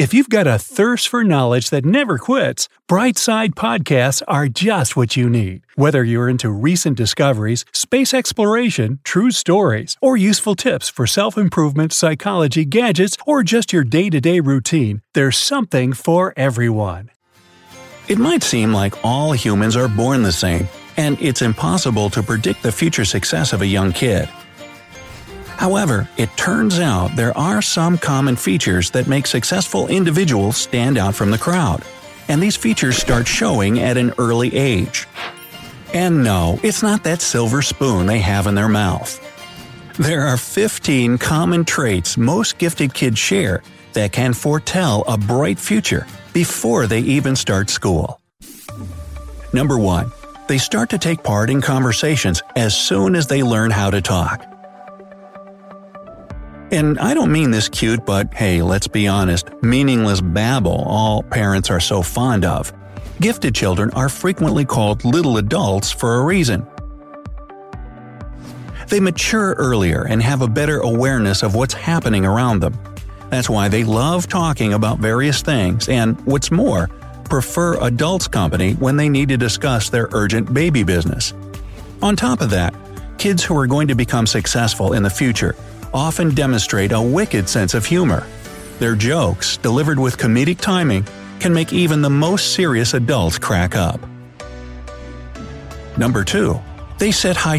If you've got a thirst for knowledge that never quits, Brightside Podcasts are just what you need. Whether you're into recent discoveries, space exploration, true stories, or useful tips for self improvement, psychology, gadgets, or just your day to day routine, there's something for everyone. It might seem like all humans are born the same, and it's impossible to predict the future success of a young kid. However, it turns out there are some common features that make successful individuals stand out from the crowd, and these features start showing at an early age. And no, it's not that silver spoon they have in their mouth. There are 15 common traits most gifted kids share that can foretell a bright future before they even start school. Number 1. They start to take part in conversations as soon as they learn how to talk. And I don't mean this cute, but hey, let's be honest, meaningless babble all parents are so fond of. Gifted children are frequently called little adults for a reason. They mature earlier and have a better awareness of what's happening around them. That's why they love talking about various things and, what's more, prefer adults' company when they need to discuss their urgent baby business. On top of that, kids who are going to become successful in the future often demonstrate a wicked sense of humor. Their jokes, delivered with comedic timing, can make even the most serious adults crack up. Number 2. They set high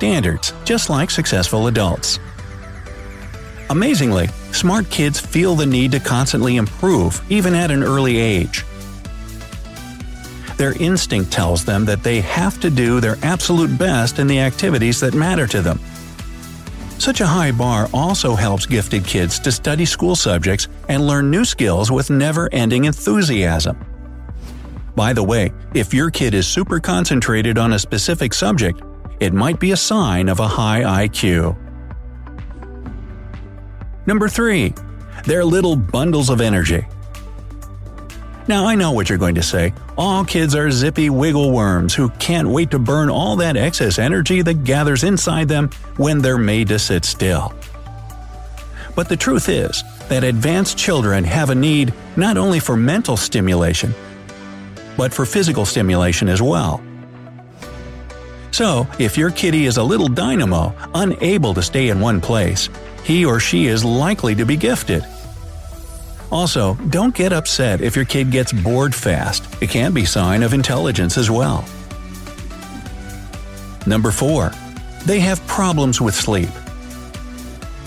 standards, just like successful adults. Amazingly, smart kids feel the need to constantly improve, even at an early age. Their instinct tells them that they have to do their absolute best in the activities that matter to them. Such a high bar also helps gifted kids to study school subjects and learn new skills with never ending enthusiasm. By the way, if your kid is super concentrated on a specific subject, it might be a sign of a high IQ. Number 3. They're little bundles of energy. Now, I know what you're going to say. All kids are zippy wiggle worms who can't wait to burn all that excess energy that gathers inside them when they're made to sit still. But the truth is that advanced children have a need not only for mental stimulation, but for physical stimulation as well. So, if your kitty is a little dynamo, unable to stay in one place, he or she is likely to be gifted. Also, don't get upset if your kid gets bored fast. It can be sign of intelligence as well. Number 4. They have problems with sleep.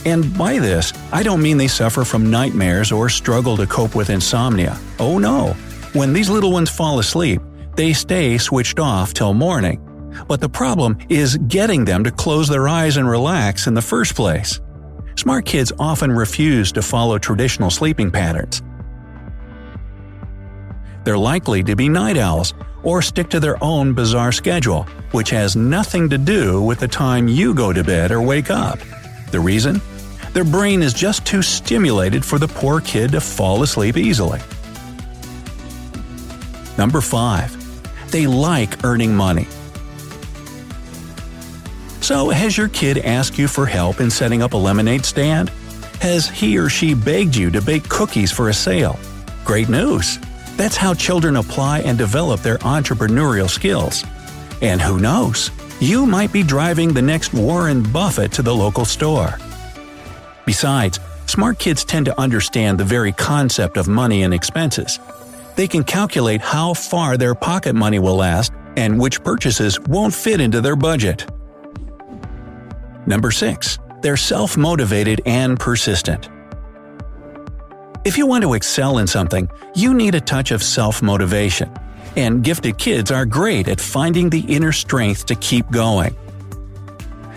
And by this, I don't mean they suffer from nightmares or struggle to cope with insomnia. Oh no! When these little ones fall asleep, they stay switched off till morning, but the problem is getting them to close their eyes and relax in the first place. Smart kids often refuse to follow traditional sleeping patterns. They're likely to be night owls or stick to their own bizarre schedule, which has nothing to do with the time you go to bed or wake up. The reason? Their brain is just too stimulated for the poor kid to fall asleep easily. Number 5. They like earning money. So, has your kid asked you for help in setting up a lemonade stand? Has he or she begged you to bake cookies for a sale? Great news! That's how children apply and develop their entrepreneurial skills. And who knows? You might be driving the next Warren Buffett to the local store. Besides, smart kids tend to understand the very concept of money and expenses. They can calculate how far their pocket money will last and which purchases won't fit into their budget. Number 6. They're self motivated and persistent. If you want to excel in something, you need a touch of self motivation. And gifted kids are great at finding the inner strength to keep going.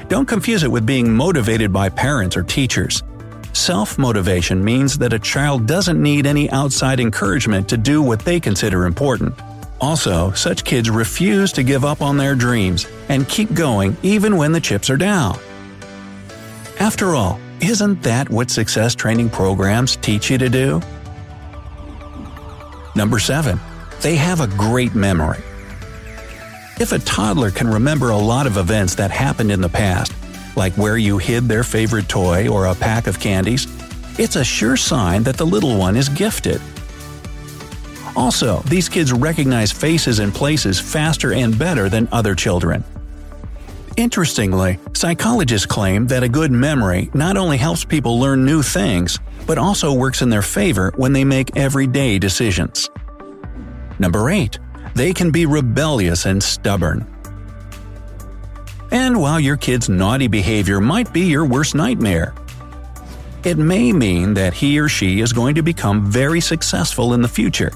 Don't confuse it with being motivated by parents or teachers. Self motivation means that a child doesn't need any outside encouragement to do what they consider important. Also, such kids refuse to give up on their dreams and keep going even when the chips are down. After all, isn't that what success training programs teach you to do? Number 7. They have a great memory. If a toddler can remember a lot of events that happened in the past, like where you hid their favorite toy or a pack of candies, it's a sure sign that the little one is gifted. Also, these kids recognize faces and places faster and better than other children. Interestingly, psychologists claim that a good memory not only helps people learn new things, but also works in their favor when they make everyday decisions. Number 8. They can be rebellious and stubborn. And while your kid's naughty behavior might be your worst nightmare, it may mean that he or she is going to become very successful in the future.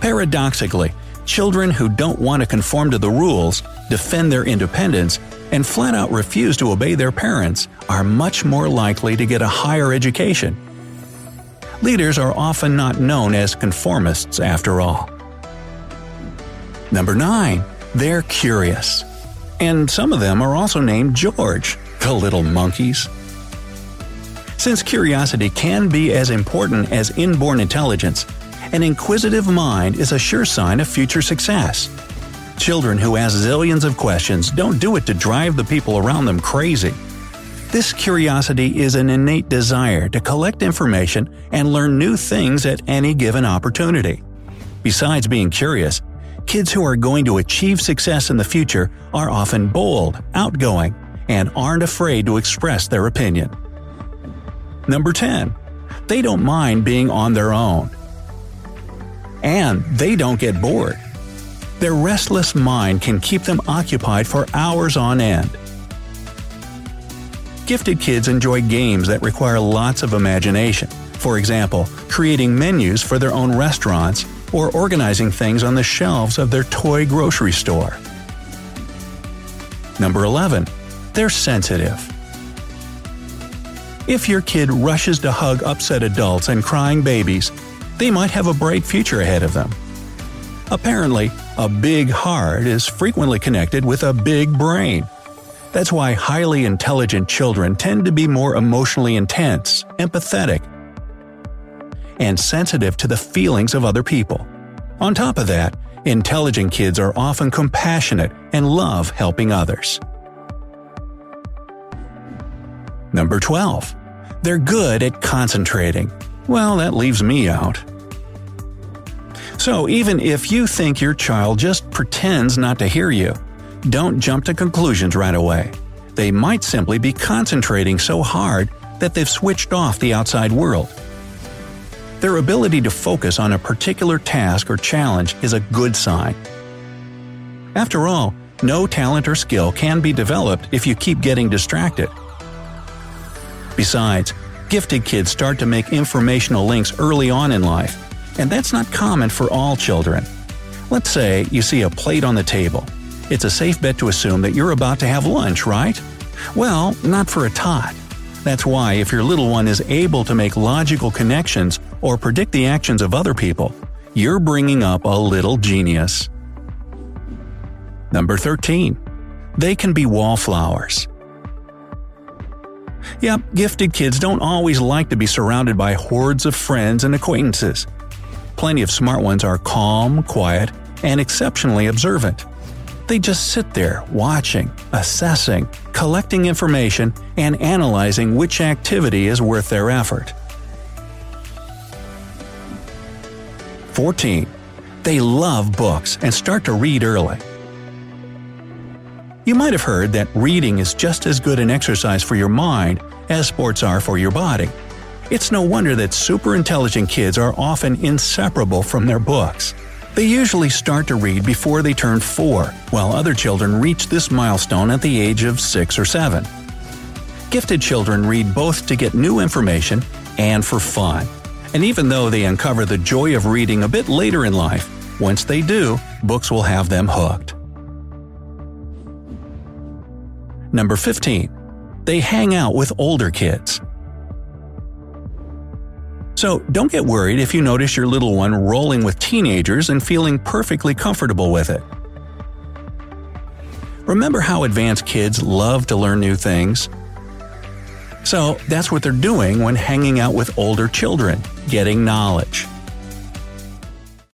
Paradoxically, children who don't want to conform to the rules, defend their independence, and flat out refuse to obey their parents are much more likely to get a higher education. Leaders are often not known as conformists after all. Number 9. They're curious. And some of them are also named George, the little monkeys. Since curiosity can be as important as inborn intelligence, an inquisitive mind is a sure sign of future success. Children who ask zillions of questions don't do it to drive the people around them crazy. This curiosity is an innate desire to collect information and learn new things at any given opportunity. Besides being curious, kids who are going to achieve success in the future are often bold, outgoing, and aren't afraid to express their opinion. Number 10. They don't mind being on their own. And they don't get bored. Their restless mind can keep them occupied for hours on end. Gifted kids enjoy games that require lots of imagination. For example, creating menus for their own restaurants or organizing things on the shelves of their toy grocery store. Number 11. They're sensitive. If your kid rushes to hug upset adults and crying babies, they might have a bright future ahead of them. Apparently, a big heart is frequently connected with a big brain. That's why highly intelligent children tend to be more emotionally intense, empathetic, and sensitive to the feelings of other people. On top of that, intelligent kids are often compassionate and love helping others. Number 12. They're good at concentrating. Well, that leaves me out. So, even if you think your child just pretends not to hear you, don't jump to conclusions right away. They might simply be concentrating so hard that they've switched off the outside world. Their ability to focus on a particular task or challenge is a good sign. After all, no talent or skill can be developed if you keep getting distracted. Besides, gifted kids start to make informational links early on in life and that's not common for all children. Let's say you see a plate on the table. It's a safe bet to assume that you're about to have lunch, right? Well, not for a tot. That's why, if your little one is able to make logical connections or predict the actions of other people, you're bringing up a little genius. Number 13. They can be wallflowers. Yep, gifted kids don't always like to be surrounded by hordes of friends and acquaintances. Plenty of smart ones are calm, quiet, and exceptionally observant. They just sit there, watching, assessing, collecting information, and analyzing which activity is worth their effort. 14. They love books and start to read early. You might have heard that reading is just as good an exercise for your mind as sports are for your body. It's no wonder that super intelligent kids are often inseparable from their books. They usually start to read before they turn 4, while other children reach this milestone at the age of 6 or 7. Gifted children read both to get new information and for fun. And even though they uncover the joy of reading a bit later in life, once they do, books will have them hooked. Number 15. They hang out with older kids. So don't get worried if you notice your little one rolling with teenagers and feeling perfectly comfortable with it. Remember how advanced kids love to learn new things? So that's what they're doing when hanging out with older children, getting knowledge.